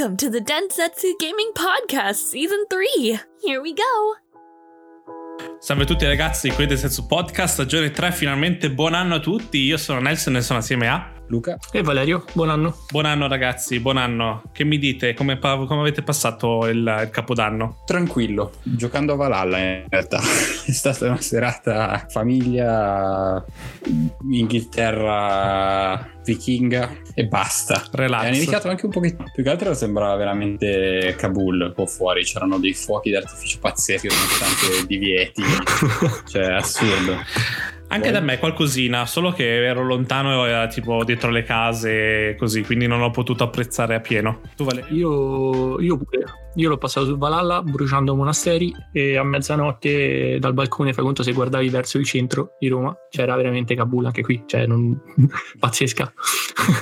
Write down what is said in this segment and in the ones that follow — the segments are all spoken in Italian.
Welcome to the Densetsu Gaming Podcast Season 3. Here we go. Salve a tutti ragazzi, qui del Senso Podcast, stagione 3, finalmente buon anno a tutti, io sono Nelson e sono assieme a... Luca. E Valerio, buon anno. Buon anno ragazzi, buon anno. Che mi dite? Come, come avete passato il, il, capodanno? Tranquillo, giocando a Valhalla in realtà. È stata una serata famiglia, Inghilterra vichinga e basta. Relax. E ha iniziato anche un pochettino. Più che altro sembrava veramente Kabul un po' fuori. C'erano dei fuochi d'artificio pazzeschi nonostante divieti. cioè, assurdo. Anche da me qualcosina, solo che ero lontano e era tipo dietro le case così, quindi non ho potuto apprezzare a pieno. Tu Valerio? Io, io pure. Io l'ho passato su Valhalla bruciando monasteri e a mezzanotte dal balcone, fai conto se guardavi verso il centro di Roma, c'era veramente Kabul anche qui, cioè non... pazzesca.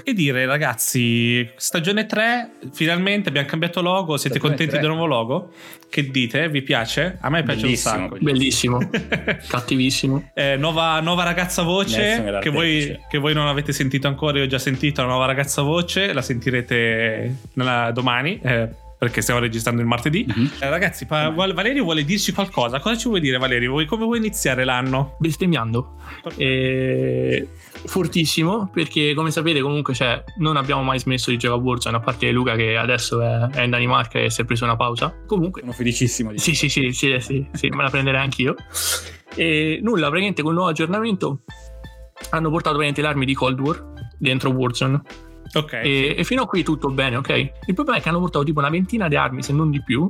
e dire ragazzi, stagione 3, finalmente abbiamo cambiato logo, siete stagione contenti 3. del nuovo logo? Che dite? Vi piace? A me piace Bellissimo. un sacco. Bellissimo, cattivissimo. Eh, nuova, nuova, ragazza voce che voi, che voi, non avete sentito ancora, io ho già sentito la nuova ragazza voce, la sentirete nella, domani. Eh, perché stiamo registrando il martedì. Mm-hmm. Eh, ragazzi, pa- Valerio vuole dirci qualcosa. Cosa ci vuoi dire, Valerio? Vuoi, come vuoi iniziare l'anno? Bestemmiando. Eh, fortissimo, perché come sapete, comunque cioè, non abbiamo mai smesso di giocare a Warzone, a parte Luca che adesso è, è, in Danimarca e si è preso una pausa. Comunque, sono felicissimo di sì, sì, sì, sì, sì, sì, me la prenderei anch'io. E nulla, praticamente con il nuovo aggiornamento hanno portato praticamente le armi di Cold War dentro Warzone Ok. E, e, fino a qui tutto bene, ok? Il problema è che hanno portato tipo una ventina di armi, se non di più,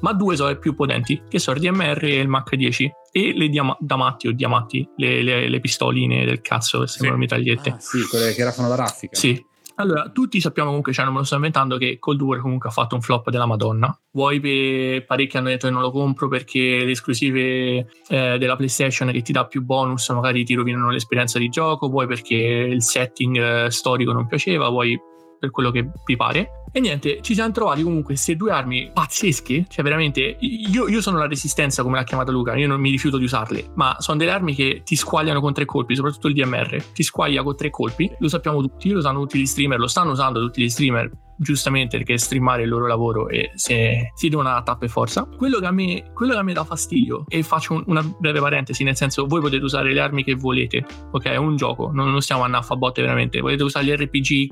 ma due sono le più potenti, che sono il DMR e il Mach 10. E le diam- damatti o diamanti, le, le, le, pistoline del cazzo che sembrano sì. mitragliette. Ah, sì, quelle che raffano la raffica. Sì, allora, tutti sappiamo comunque, cioè non me lo sto inventando, che Cold War comunque ha fatto un flop della Madonna. Vuoi per parecchi hanno detto che non lo compro perché le esclusive eh, della PlayStation che ti dà più bonus magari ti rovinano l'esperienza di gioco, vuoi perché il setting eh, storico non piaceva, vuoi per quello che vi pare. E niente, ci siamo trovati comunque queste due armi pazzesche, cioè veramente, io, io, sono la resistenza come l'ha chiamata Luca, io non mi rifiuto di usarle, ma sono delle armi che ti squagliano con tre colpi, soprattutto il DMR, ti squaglia con tre colpi, lo sappiamo tutti, lo sanno tutti gli streamer, lo stanno usando tutti gli streamer, giustamente perché streamare il loro lavoro e se si devono a tappa e forza. Quello che a me, quello che a me dà fastidio, e faccio una breve parentesi, nel senso voi potete usare le armi che volete, ok? È un gioco, non, non stiamo a botte veramente, volete usare gli RPG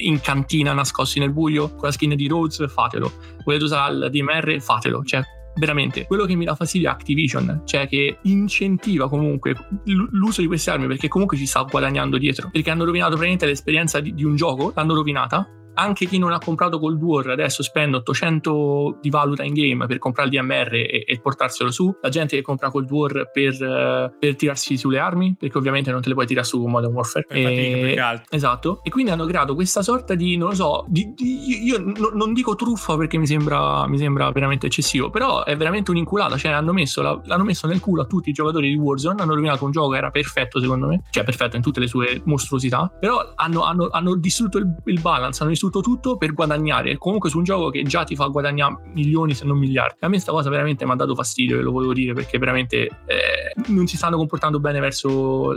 in cantina nascosti nel buio con la skin di Rhodes, fatelo. Volete usare il DMR, fatelo. Cioè, veramente quello che mi dà fastidio è Activision cioè che incentiva comunque l'uso di queste armi perché comunque ci sta guadagnando dietro perché hanno rovinato praticamente l'esperienza di, di un gioco l'hanno rovinata anche chi non ha comprato Cold War adesso spende 800 di valuta in game per comprare il DMR e, e portarselo su. La gente che compra Cold War per, uh, per, tirarsi sulle armi, perché ovviamente non te le puoi tirare su con Modern Warfare. E, esatto. E quindi hanno creato questa sorta di, non lo so, di, di, io no, non dico truffa perché mi sembra, mi sembra, veramente eccessivo, però è veramente un'inculata. Cioè, hanno messo la, l'hanno messo nel culo a tutti i giocatori di Warzone, hanno rovinato un gioco che era perfetto secondo me, cioè perfetto in tutte le sue mostruosità, però hanno, hanno, hanno distrutto il, il balance, hanno distrutto distrutto tutto per guadagnare. Comunque su un gioco che già ti fa guadagnare milioni se non miliardi. A me questa cosa veramente mi ha dato fastidio e lo volevo dire perché veramente eh, non si stanno comportando bene verso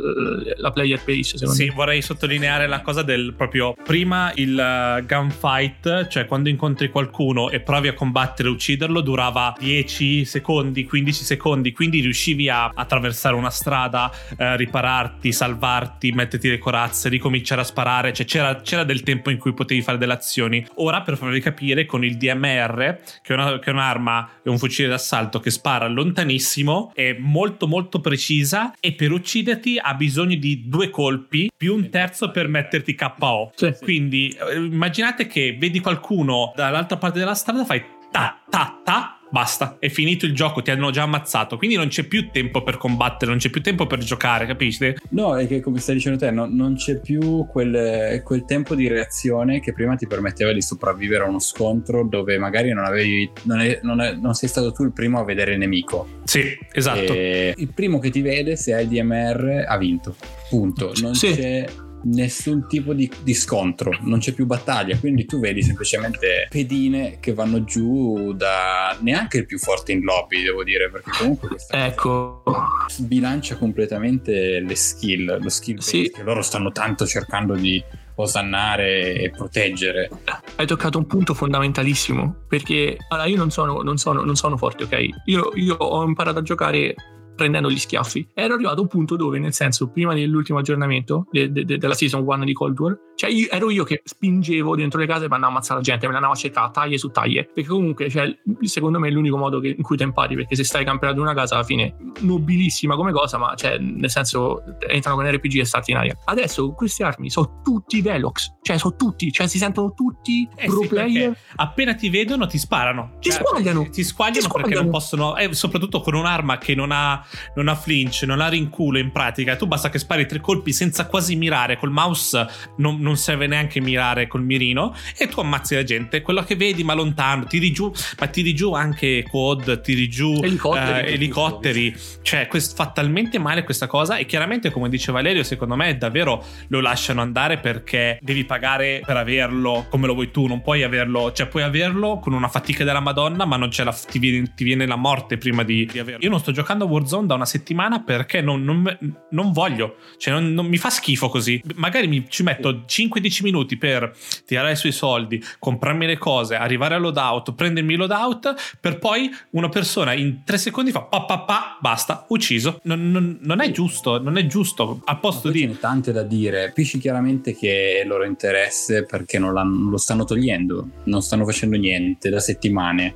la player base. Secondo sì, me. vorrei sottolineare la cosa del proprio prima il uh, gunfight, cioè quando incontri qualcuno e provi a combattere e ucciderlo, durava 10 secondi, 15 secondi, quindi riuscivi a attraversare una strada, eh, ripararti, salvarti, metterti le corazze, ricominciare a sparare, cioè c'era, c'era del tempo in cui potevi fare delle azioni. Ora, per farvi capire, con il DMR, che è, una, che è un'arma, è un fucile d'assalto che spara lontanissimo, è molto molto precisa e per ucciderti ha bisogno di due colpi più un terzo per metterti KO. Sì. Quindi eh, immaginate che vedi qualcuno dall'altra parte della strada, fai ta ta ta basta, è finito il gioco, ti hanno già ammazzato, quindi non c'è più tempo per combattere, non c'è più tempo per giocare, capisci? No, è che come stai dicendo te, no, non c'è più quel, quel, tempo di reazione che prima ti permetteva di sopravvivere a uno scontro dove magari non avevi, non, è, non, è, non sei stato tu il primo a vedere il nemico. Sì, esatto. E il primo che ti vede, se hai il DMR, ha vinto. Punto. Non sì. c'è nessun tipo di, di, scontro, non c'è più battaglia, quindi tu vedi semplicemente pedine che vanno giù da neanche il più forte in lobby, devo dire, perché comunque questa ecco. sbilancia completamente le skill, lo skill sì. che loro stanno tanto cercando di osannare e proteggere. Hai toccato un punto fondamentalissimo perché allora, io non sono, non, sono, non sono forte, ok? Io, io ho imparato a giocare prendendo gli schiaffi. Ero arrivato a un punto dove, nel senso, prima dell'ultimo aggiornamento de, de, de, della season 1 di Cold War, cioè io, ero io che spingevo dentro le case per andare a ammazzare la gente, me la andavo a cercare taglie su taglie. Perché comunque, cioè, secondo me è l'unico modo che, in cui ti impari, perché se stai campionato una casa, alla fine, nobilissima come cosa, ma cioè, nel senso, entrano con RPG e starti in aria. Adesso queste armi sono tutti Velox, cioè sono tutti, cioè si sentono tutti Eh pro sì, player. perché appena ti vedono ti sparano. Ti Cioè, squagliano. Ti squagliano Ti perché squagliano. non possono, eh, soprattutto con un'arma che non ha, non ha flinch, non ha rinculo in pratica. Tu basta che spari tre colpi senza quasi mirare. Col mouse non, non serve neanche mirare col mirino e tu ammazzi la gente. Quello che vedi ma lontano, tiri giù, ma tiri giù anche quad, tiri giù Elicotteri. eh, elicotteri. Cioè, quest- fa talmente male questa cosa e chiaramente come dice Valerio, secondo me davvero lo lasciano andare perché devi pagare per averlo come lo vuoi tu, non puoi averlo, cioè puoi averlo con una fatica della Madonna, ma non c'è la, ti, viene, ti viene la morte prima di, di averlo. Io non sto giocando a Warzone da una settimana perché non, non- non voglio, cioè non, non mi fa schifo così. Magari mi, ci metto 5-10 minuti per tirare sui soldi, comprarmi le cose, arrivare al loadout, prendermi il loadout, per poi una persona in 3 secondi fa pa pa pa, basta, ucciso. Non, non- non è giusto, non è giusto. A posto ce di... n'è tante da dire. Capisci chiaramente che è il loro interesse perché non lo stanno togliendo, non stanno facendo niente da settimane.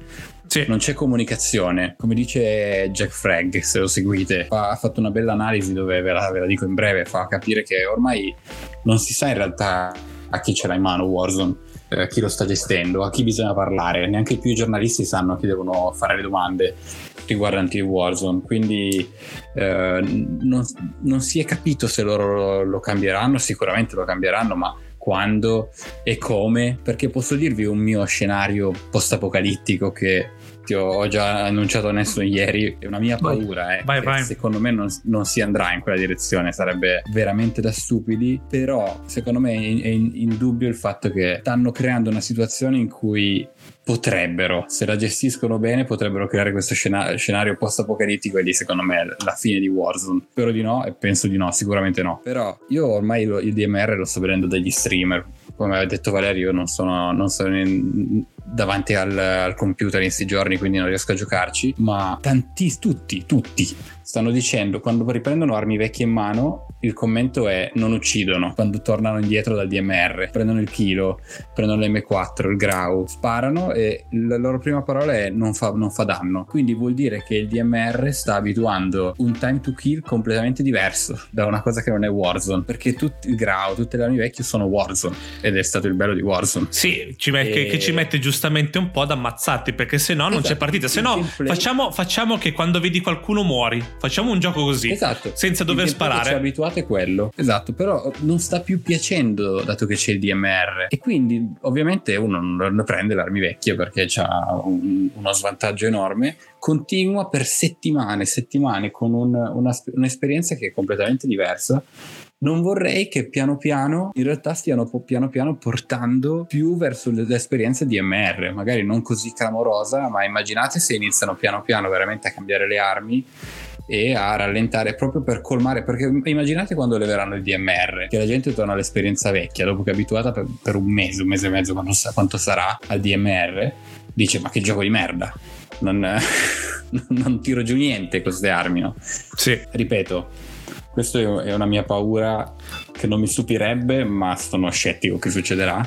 Sì. Non c'è comunicazione. Come dice Jack Frag, se lo seguite, ha fatto una bella analisi dove ve la, ve la dico in breve, fa capire che ormai non si sa in realtà a chi ce l'ha in mano Warzone. eh, chi lo sta gestendo, a chi bisogna parlare, neanche più i giornalisti sanno a chi devono fare le domande riguardanti Warzone, quindi eh, non, non si è capito se loro lo, lo cambieranno, sicuramente lo cambieranno, ma quando e come, perché posso dirvi un mio scenario post-apocalittico che ti ho, ho già annunciato adesso ieri, è una mia Vai. paura, è Vai, che vai. secondo me non, non si andrà in quella direzione, sarebbe veramente da stupidi, però secondo me è, è in- indubbio il fatto che stanno creando una situazione in cui potrebbero, se la gestiscono bene, potrebbero creare questo scena- scenario post-apocalittico e lì secondo me è la fine di Warzone. Spero di no e penso di no, sicuramente no. Però io ormai lo- il DMR lo sto vedendo dagli streamer. Come ha detto Valerio, io non sono, non sono in- davanti al, al computer in questi giorni, quindi non riesco a giocarci. Ma tanti, tutti, tutti stanno dicendo quando riprendono armi vecchie in mano, il commento è non uccidono. Quando tornano indietro dal DMR, prendono il kilo, prendono l'M4, il Grau, sparano e la loro prima parola è non fa, non fa danno. Quindi vuol dire che il DMR sta abituando un time to kill completamente diverso da una cosa che non è Warzone. Perché tutti il Grau, tutte le armi vecchie sono Warzone ed è stato il bello di Warzone. Sì, ci met- che, E- che ci mette giustamente un po' ad ammazzarti perché se no non Esatto. c'è partita. Se no, facciamo, facciamo che quando vedi qualcuno muori. Facciamo un gioco così. Esatto. Senza dover che sparare. Ci è abituato è quello. Esatto, però non sta più piacendo dato che c'è il DMR. E quindi ovviamente uno non prende le armi vecchie perché ha uno svantaggio enorme. Continua per settimane, settimane con un- una- un'esperienza che è completamente diversa. Non vorrei che piano piano in realtà stiano po- piano piano portando più verso le- l'esperienza DMR, magari non così clamorosa, ma immaginate se iniziano piano piano veramente a cambiare le armi e a rallentare proprio per colmare perché immaginate quando leveranno il DMR che la gente torna all'esperienza vecchia dopo che è abituata per, per un mese un mese e mezzo quando sa- quanto sarà al DMR dice ma che gioco di merda non, non tiro giù niente con queste armi no? Sì. ripeto questa è una mia paura che non mi stupirebbe ma sono scettico che succederà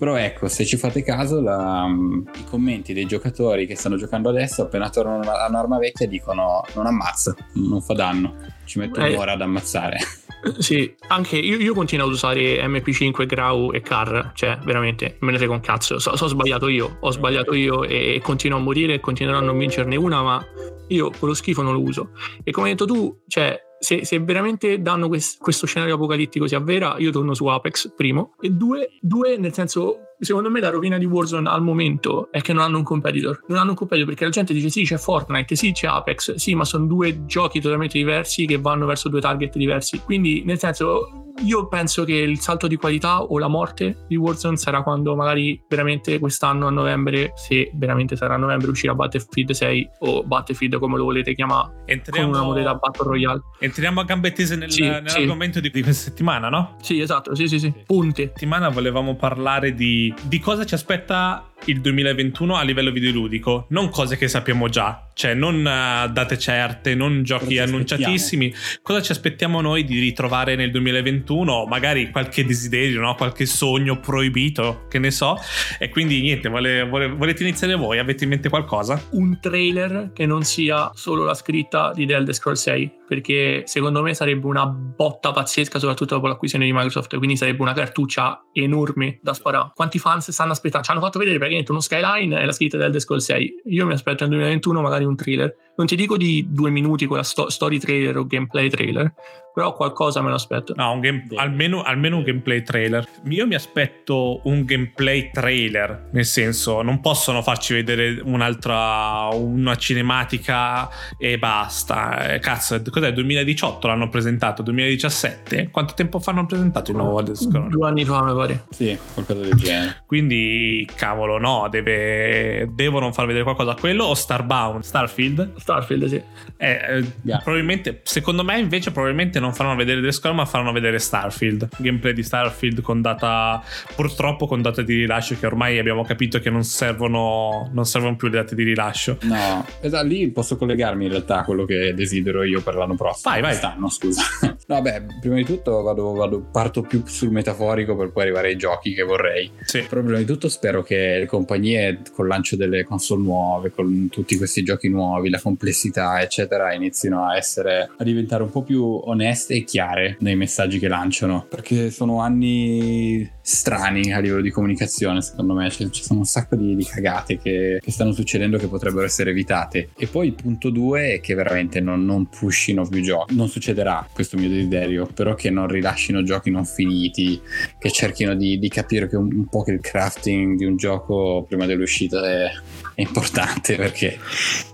però ecco se ci fate caso la- i commenti dei giocatori che stanno giocando adesso appena tornano a un'arma vecchia dicono non ammazza non fa danno ci metto Eh. un'ora ad ammazzare Sì, anche io, io continuo ad usare MP5, Grau e Car, cioè veramente me ne frega un cazzo. So, so sbagliato io, ho sbagliato io e, e continuo a morire e continuerò a non vincerne una, ma io quello schifo non lo uso. E come hai detto tu, cioè, se, se veramente danno quest- questo scenario apocalittico si avvera, io torno su Apex, primo. E due, due, nel senso, secondo me la rovina di Warzone al momento è che non hanno un competitor. Non hanno un competitor perché la gente dice sì, c'è Fortnite, sì, c'è Apex, sì, ma sono due giochi totalmente diversi che vanno verso due target diversi. Quindi, nel senso, io penso che il salto di qualità o la morte di Warzone sarà quando magari veramente quest'anno a novembre, se veramente sarà a novembre, uscirà Battlefield 6 o Battlefield come lo volete chiamare, Entriamo, con una modalità Battle Royale. entriamo a gambe tese nel- Sì, nell'argomento di, di questa settimana, no? Sì, esatto, sì, sì, sì. Punte. settimana volevamo parlare di, di cosa ci aspetta il 2021 a livello videoludico, non cose che sappiamo già, cioè non eh, date certe, non giochi annunciatissimi, cosa ci aspettiamo noi di ritrovare nel 2021, magari qualche desiderio, no? qualche sogno proibito, che ne so, e quindi niente, vole- vole- volete iniziare voi? Avete in mente qualcosa? Un trailer che non sia solo la scritta di The Elder Scrolls 6, perché secondo me sarebbe una botta pazzesca, soprattutto dopo l'acquisizione di Microsoft, quindi sarebbe una cartuccia enorme da sparare. Quanti fans stanno aspettando? Ci hanno fatto vedere praticamente uno skyline e la scritta di Elder Scrolls 6. Io mi aspetto nel 2021 magari un trailer. Non ti dico di due minuti con la sto- story trailer o gameplay trailer, però qualcosa me lo aspetto. No, un game- almeno, almeno un gameplay trailer. Io mi aspetto un gameplay trailer, nel senso, non possono farci vedere un'altra, una cinematica e basta. Eh, Cazzo, cos'è? 2018 l'hanno presentato, 2017? Quanto tempo fa hanno presentato il nuovo Elder Scrolls? Due anni fa, mi pare. Sì, qualcosa del genere. Quindi, cavolo, no, deve, devono far vedere qualcosa. Quello o Starbound? Starfield? Starfield, sì. Eh, eh, Yeah. probabilmente, secondo me, invece, probabilmente non faranno vedere The Scroll, ma faranno vedere Starfield. Gameplay di Starfield con data, purtroppo con date di rilascio, che ormai abbiamo capito che non servono, non servono più le date di rilascio. No, esatto, lì posso collegarmi in realtà a quello che desidero io per l'anno prossimo. Vai, vai. Quest'anno, scusa. no, beh, prima di tutto vado, vado- parto più sul metaforico per poi arrivare ai giochi che vorrei. Sì. Però prima di tutto spero che le compagnie col lancio delle console nuove, con tutti questi giochi nuovi, la complessità, eccetera, inizino a essere a diventare un po' più oneste e chiare nei messaggi che lanciano. Perché sono anni strani a livello di comunicazione, secondo me. C'è- ci sono un sacco di, di cagate che, che stanno succedendo che potrebbero essere evitate. E poi il punto due è che veramente non, non pushino più giochi. Non succederà questo mio desiderio, però che non rilascino giochi non finiti, che cerchino di, di capire che un, un po' che il crafting di un gioco prima dell'uscita è importante perché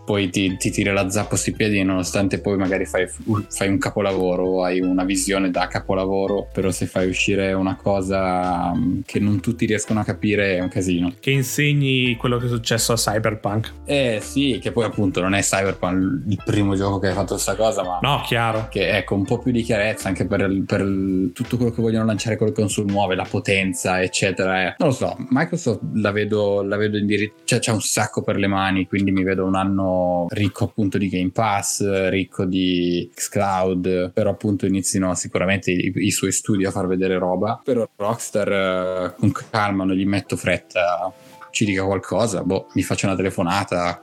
poi ti, ti tira la zappa sui piedi nonostante poi magari fai, fai un capolavoro hai una visione da capolavoro però se fai uscire una cosa mm, che non tutti riescono a capire è un casino Che insegni quello che è successo a Cyberpunk. eh sì che poi appunto non è Cyberpunk il primo gioco che ha fatto questa cosa ma No, chiaro. che ecco un po' più di chiarezza anche per, per tutto quello che vogliono lanciare con le console nuove, la potenza, eccetera. eh. Non lo so, Microsoft la vedo, la vedo indirizzata, cioè c'è un sacco per le mani, quindi mi vedo un anno ricco appunto di Game Pass, ricco di Xcloud, però appunto inizino sicuramente i, i suoi studi a far vedere roba. Però Rockstar eh, con calma non gli metto fretta, ci dica qualcosa, boh, mi faccio una telefonata.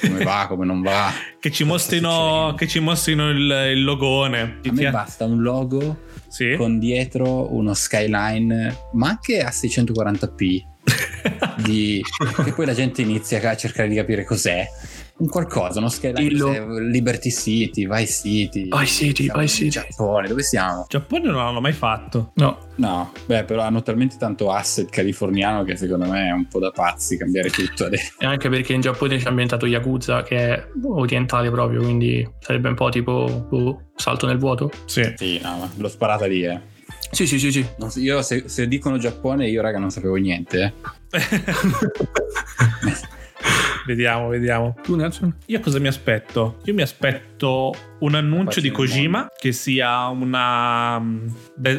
Come va, come non va? Che ci mostrino, che ci mostrino il, il logone. A me basta un logo Sì. con dietro uno skyline, ma anche a 640p, di... che poi la gente inizia a cercare di capire cos'è. Un qualcosa, uno skyline? Liberty City, Vice City. Vice City, Siamo Vice City. Giappone, dove siamo? Giappone non l'hanno mai fatto. No, No, beh, però hanno talmente tanto asset californiano che secondo me è un po' da pazzi cambiare tutto adesso. e anche perché in Giappone c'è ambientato Yakuza che è orientale proprio, quindi sarebbe un po' tipo boh, salto nel vuoto. Sì. Sì, no, ma l'ho sparata lì, eh. Sì, sì, sì, sì. Non so- io se, se dicono Giappone, io raga non sapevo niente. eh. vediamo, vediamo. Tu Nelson? Io cosa mi aspetto? Io mi aspetto un annuncio di Kojima che sia una, mm,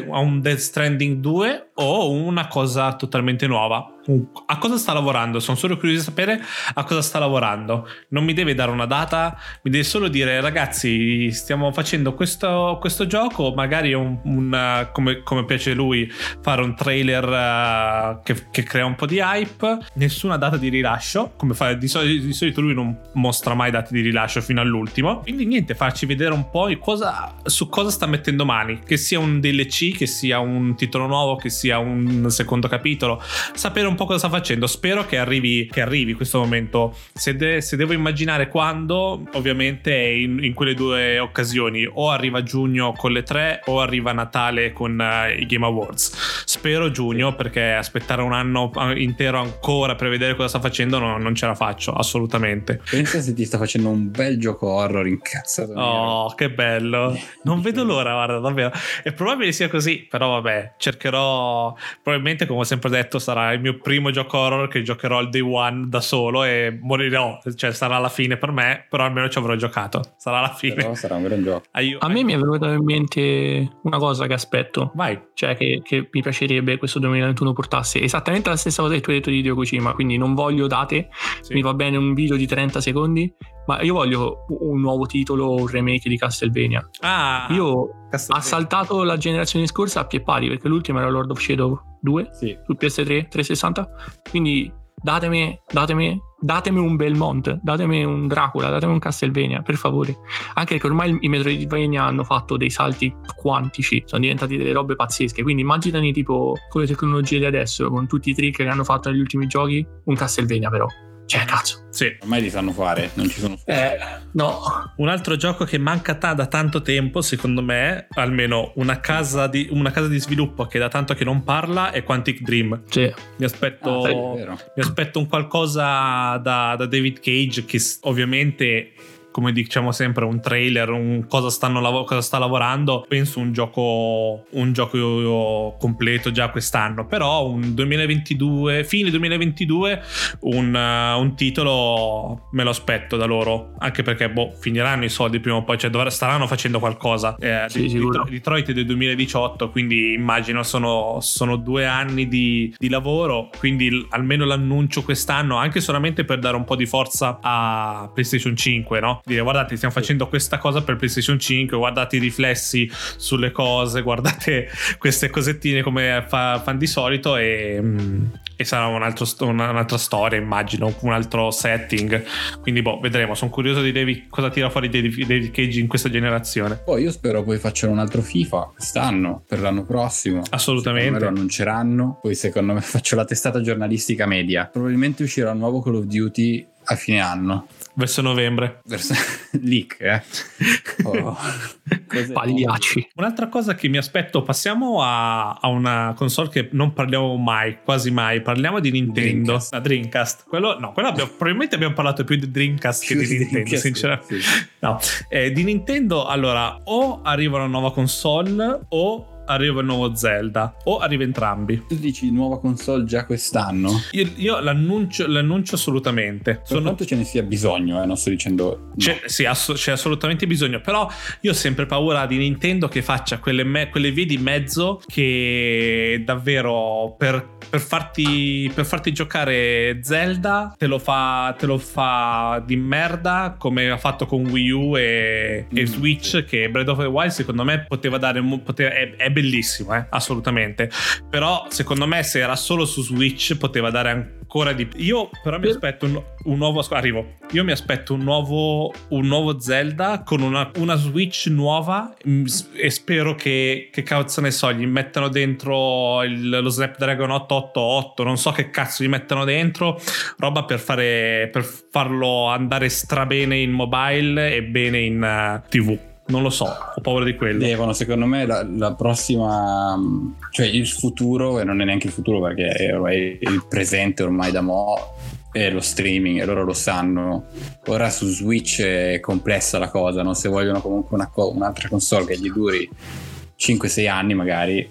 un Death Stranding 2 o una cosa totalmente nuova. Un- A cosa sta lavorando? Sono solo curioso di sapere a cosa sta lavorando. Non mi deve dare una data, mi deve solo dire ragazzi stiamo facendo questo, questo gioco, magari un, un, come, come piace lui fare un trailer eh, che, che crea un po' di hype, nessuna data di rilascio, come fa di solito, di solito lui non mostra mai date di rilascio fino all'ultimo. Quindi niente, farci vedere un po' cosa, su cosa sta mettendo mani, che sia un DLC, che sia un titolo nuovo, che sia un secondo capitolo, sapere un po' cosa sta facendo. Spero che arrivi, che arrivi questo momento. Se, de- se devo immaginare quando, ovviamente è in, in quelle due occasioni, o arriva giugno con le tre, o arriva Natale con eh, i Game Awards. spero giugno perché aspettare un anno intero ancora per vedere cosa sta facendo no, non ce la faccio assolutamente. Pensa se ti sta facendo un bel gioco horror incazzato. Oh, che bello. Non vedo l'ora, guarda, davvero. È probabile sia così, però vabbè, cercherò probabilmente come ho sempre detto sarà il mio primo gioco horror che giocherò al day one da solo e morirò, cioè sarà la fine per me, però almeno ci avrò giocato. Sarà la fine. Però sarà un gran gioco. Ai, a me mi è venuta in mente una cosa che aspetto. Vai. Cioè che, che mi piacerebbe questo 2021 portasse esattamente la stessa cosa che tu hai detto di Hideo Kojima, quindi non voglio date, sì. mi va bene un video di 30 secondi, ma io voglio un nuovo titolo, un remake di Castlevania. Ah, io ho saltato la generazione scorsa a pie pari perché l'ultima era Lord of Shadow 2 sì. su PS3 360. Quindi datemi, datemi, datemi un Belmont, datemi un Dracula, datemi un Castlevania, per favore. Anche perché ormai i Metroidvania hanno fatto dei salti quantici, sono diventati delle robe pazzesche. Quindi immaginati tipo con le tecnologie di adesso, con tutti i trick che hanno fatto negli ultimi giochi, un Castlevania però. Cioè, cazzo. Sì. Ormai li sanno fare, non ci sono. Eh, no. Un altro gioco che manca da tanto tempo, secondo me, almeno una casa, di, una casa di sviluppo che da tanto che non parla, è Quantic Dream. Sì. Mi aspetto, ah, mi aspetto un qualcosa da, da David Cage che ovviamente come diciamo sempre, un trailer, un cosa, lav- cosa sta lavorando, penso un gioco, un gioco completo già quest'anno. Però un 2022, fine 2022, un, uh, un titolo me lo aspetto da loro. Anche perché boh, finiranno i soldi prima o poi, cioè dovr- staranno facendo qualcosa. Eh, sì, di, Detroit è del 2018, quindi immagino sono, sono due anni di, di lavoro. Quindi l- almeno l'annuncio quest'anno, anche solamente per dare un po' di forza a PlayStation 5, no? Dire guardate stiamo facendo questa cosa per PlayStation 5 guardate i riflessi sulle cose guardate queste cosettine come fa, fanno di solito e, mm, e sarà un altro, un'altra storia immagino un altro setting. Quindi boh vedremo. Sono curioso di David, cosa tira fuori David, David Cage in questa generazione. Poi io spero poi facciano un altro FIFA quest'anno per l'anno prossimo. Assolutamente. Me lo annunceranno poi secondo me faccio la testata giornalistica media. Probabilmente uscirà un nuovo Call of Duty a fine anno Verso novembre. Verso leak, eh. Oh. Pagliacci. Un'altra cosa che mi aspetto, passiamo a, a, una console che non parliamo mai, quasi mai. Parliamo di Nintendo. Dreamcast. La Dreamcast. Quello, no, quello abbiamo, probabilmente abbiamo parlato più di Dreamcast più che di, di Nintendo, Dreamcast, sinceramente. Sì. No. Eh, di Nintendo, allora, o arriva una nuova console o arriva il nuovo Zelda o arriva entrambi. Tu dici nuova console già quest'anno? Io, io l'annuncio, l'annuncio, assolutamente. Per Sono... quanto ce ne sia bisogno, eh, non sto dicendo... No. C'è, sì, ass- c'è assolutamente bisogno, però io ho sempre paura di Nintendo che faccia quelle, me- quelle vie di mezzo che davvero per, per, farti, per farti giocare Zelda te lo, fa, te lo fa di merda come ha fatto con Wii U e, mm, e Switch che Breath of the Wild secondo me poteva dare... Poteva, è, è bellissimo, eh, assolutamente. Però secondo me se era solo su Switch poteva dare ancora di più. Io però mi aspetto un, un, nuovo... Arrivo. Io mi aspetto un nuovo, un nuovo Zelda con una, una, Switch nuova mm, e spero che, che cazzo ne so, gli mettano dentro il, lo Snapdragon 888, non so che cazzo gli mettano dentro, roba per, fare, per farlo andare strabene in mobile e bene in uh, eh, TV non lo so, ho paura di quello. Devono, secondo me, la, la, prossima, cioè il futuro, e non è neanche il futuro perché è ormai il presente ormai da mo', è lo streaming e loro lo sanno. Ora su Switch è complessa la cosa, no? se vogliono comunque una, un'altra console che gli duri 5-6 anni magari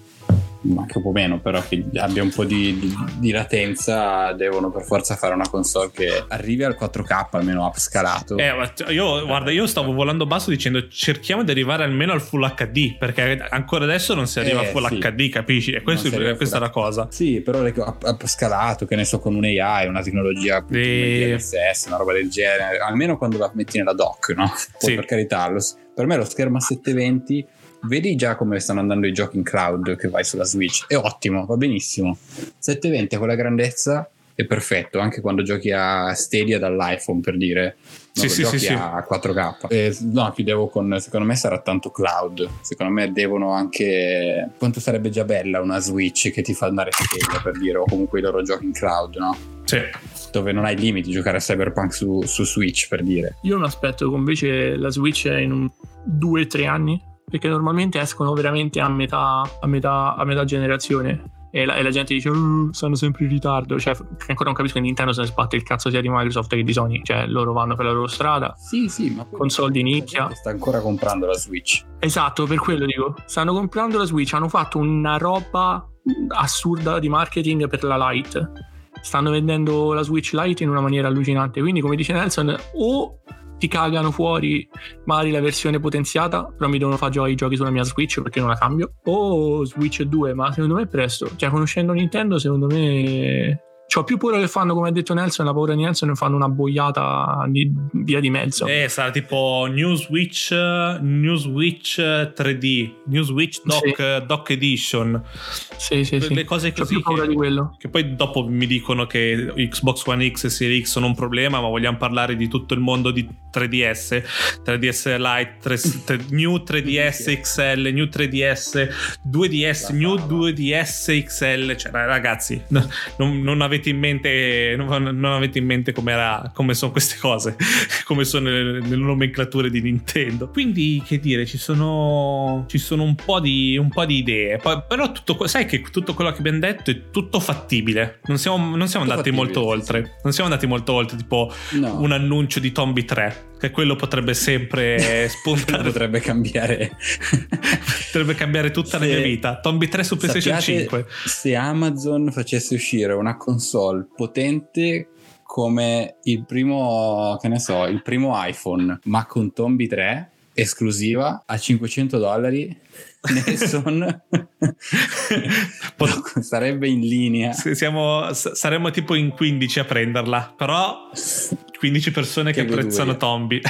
anche un po' meno, però che abbia un po' di, di, di, latenza, devono per forza fare una console che arrivi al 4K almeno upscalato. Eh, io, guarda, io stavo volando basso dicendo cerchiamo di arrivare almeno al Full HD, perché ancora adesso non si arriva eh, al Full sì. HD, capisci? E questo, questa è la cosa. Sì, però upscalato, che ne so, con un AI, una tecnologia e... DLSS, una roba del genere, almeno quando la metti nella dock, no? Poi sì. per carità, lo, per me lo schermo a 720 vedi già come stanno andando i giochi in cloud che vai sulla Switch. È ottimo, va benissimo. 720 con la grandezza è perfetto, anche quando giochi a Stadia dall'iPhone per dire. No, sì, sì, giochi sì, a 4K. Eh, no, chiudevo con. Secondo me sarà tanto cloud. Secondo me devono anche. Quanto sarebbe già bella una Switch che ti fa andare Stadia per dire, o comunque i loro giochi in cloud, no? Sì. Dove non hai limiti giocare a Cyberpunk su, su Switch per dire. Io mi aspetto che invece la Switch in un 2-3 anni perché normalmente escono veramente a metà, a metà, a metà generazione e la, e la gente dice "Uh, stanno sempre in ritardo. Cioè, ancora non capisco che Nintendo se ne sbatte il cazzo sia di Microsoft che di Sony. Cioè, loro vanno per la loro strada. Sì, sì, ma Con soldi nicchia. Sta ancora comprando la Switch. Esatto, per quello dico. Stanno comprando la Switch, hanno fatto una roba assurda di marketing per la Lite. Stanno vendendo la Switch Lite in una maniera allucinante. Quindi, come dice Nelson, o ti cagano fuori magari la versione potenziata, però mi devono far giocare i giochi sulla mia Switch perché non la cambio. O Switch 2, ma secondo me è presto. Cioè, conoscendo Nintendo, secondo me. C'ho più paura che fanno, come ha detto Nelson, la paura di Nelson e fanno una boiata di via di mezzo. Eh, sarà tipo New Switch, New Switch 3D, New Switch Dock, Dock Edition. Sì, sì, sì. Le cose C'ho così più paura che- di quello. Che poi dopo mi dicono che Xbox One X e Series X sono un problema, ma vogliamo parlare di tutto il mondo di 3DS, 3DS Lite, 3, tre- New 3DS XL, New 3DS, 2DS, La New fava. 2DS XL. Cioè, ragazzi, no- non, non avete in mente, non, non avete in mente come sono queste cose, come sono le, le nomenclature di Nintendo. Quindi, che dire, ci sono, ci sono un, po di, un po' di idee. Poi- però, tutto, sai che tutto quello che abbiamo detto è tutto fattibile. Non siamo, non siamo andati molto oltre. Non siamo andati molto oltre, tipo No. un annuncio di Tombi 3. Che quello potrebbe sempre spuntare, potrebbe cambiare. potrebbe cambiare tutta la Se- mia vita. Tombi 3 su PlayStation Sappiate 5. Se Amazon facesse uscire una console potente come il primo, che ne so, il primo iPhone, ma con Tombi 3 esclusiva a 500 dollari, Nelson Pot- sarebbe in linea. Siamo, saremmo tipo in 15 a prenderla, però 15 persone che, Che apprezzano Tombi.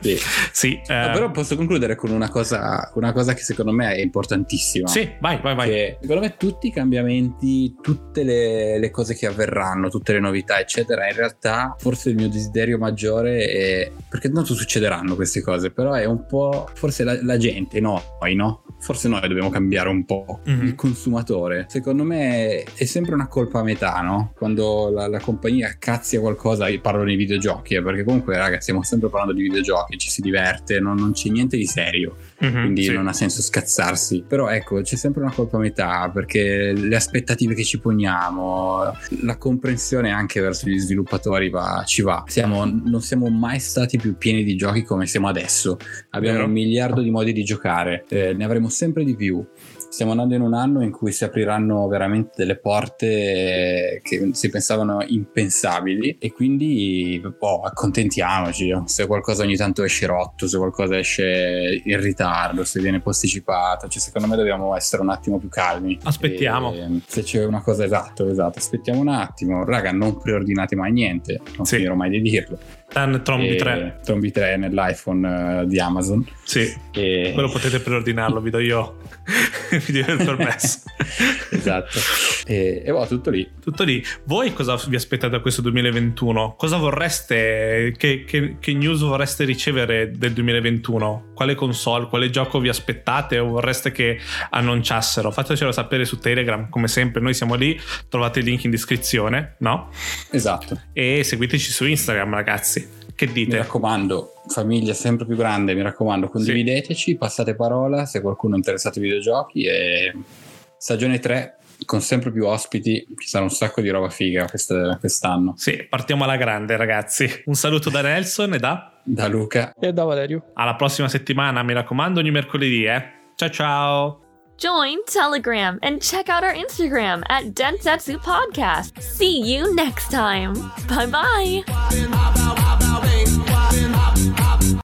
Sì. sì, eh, però posso concludere con una cosa, una cosa che secondo me è importantissima. sì, vai, vai, vai. Che secondo me tutti i cambiamenti, tutte le, le cose che avverranno, tutte le novità, eccetera, in realtà forse il mio desiderio maggiore è perché tanto succederanno queste cose, però è un po' forse la, la gente, noi, no? Forse noi dobbiamo cambiare un po' Mhm. il consumatore. Secondo me è sempre una colpa a metà, no? Quando la, la compagnia cazzia qualcosa, io parlo nei videogiochi, eh, perché comunque, raga, stiamo sempre parlando di videogiochi, ci si diverte, non- non c'è niente di serio Mhm, quindi sì. non ha senso scazzarsi. Però ecco, c'è sempre una colpa a metà perché le aspettative che ci poniamo, la comprensione anche verso gli sviluppatori va- ci va. Siamo- non siamo mai stati più pieni di giochi come siamo adesso. Abbiamo Vero. un miliardo di modi di giocare, eh, ne avremo sempre di più. Stiamo andando in un anno in cui si apriranno veramente delle porte eh, che si pensavano impensabili e quindi boh, accontentiamoci. Se qualcosa ogni tanto esce rotto, se qualcosa esce in ritardo, se viene posticipato, cioè secondo me dobbiamo essere un attimo più calmi. Aspettiamo. E, se c'è una cosa esatto, esatto, aspettiamo un attimo. Raga, non preordinate mai niente, non Sì. finirò mai di dirlo. Dan Trombi E- 3. Trombi 3 nell'iPhone eh, di Amazon. Sì, E... quello potete preordinarlo, vi do io. vi do il permesso. esatto. E, e boh, tutto lì. Tutto lì. Voi cosa vi aspettate da questo 2021? Cosa vorreste, che, che- che news vorreste ricevere del 2021? Quale console, quale gioco vi aspettate o vorreste che annunciassero? Fatecelo sapere su Telegram, come sempre, noi siamo lì, trovate il link in descrizione, no? Esatto. E seguiteci su Instagram, ragazzi. Che Mi dite? raccomando, famiglia sempre più grande, mi raccomando, condivideteci, passate parola se qualcuno è interessato ai videogiochi e stagione 3 con sempre più ospiti, ci sarà un sacco di roba figa quest- quest'anno. Sì, partiamo alla grande, ragazzi. Un saluto da Nelson e da Da Luca. E da Valerio. alla prossima settimana, mi raccomando, ogni mercoledì, eh. Ciao ciao! Join Telegram and check out our Instagram at Densetsu Podcast. See you next time. Bye bye. been hopping.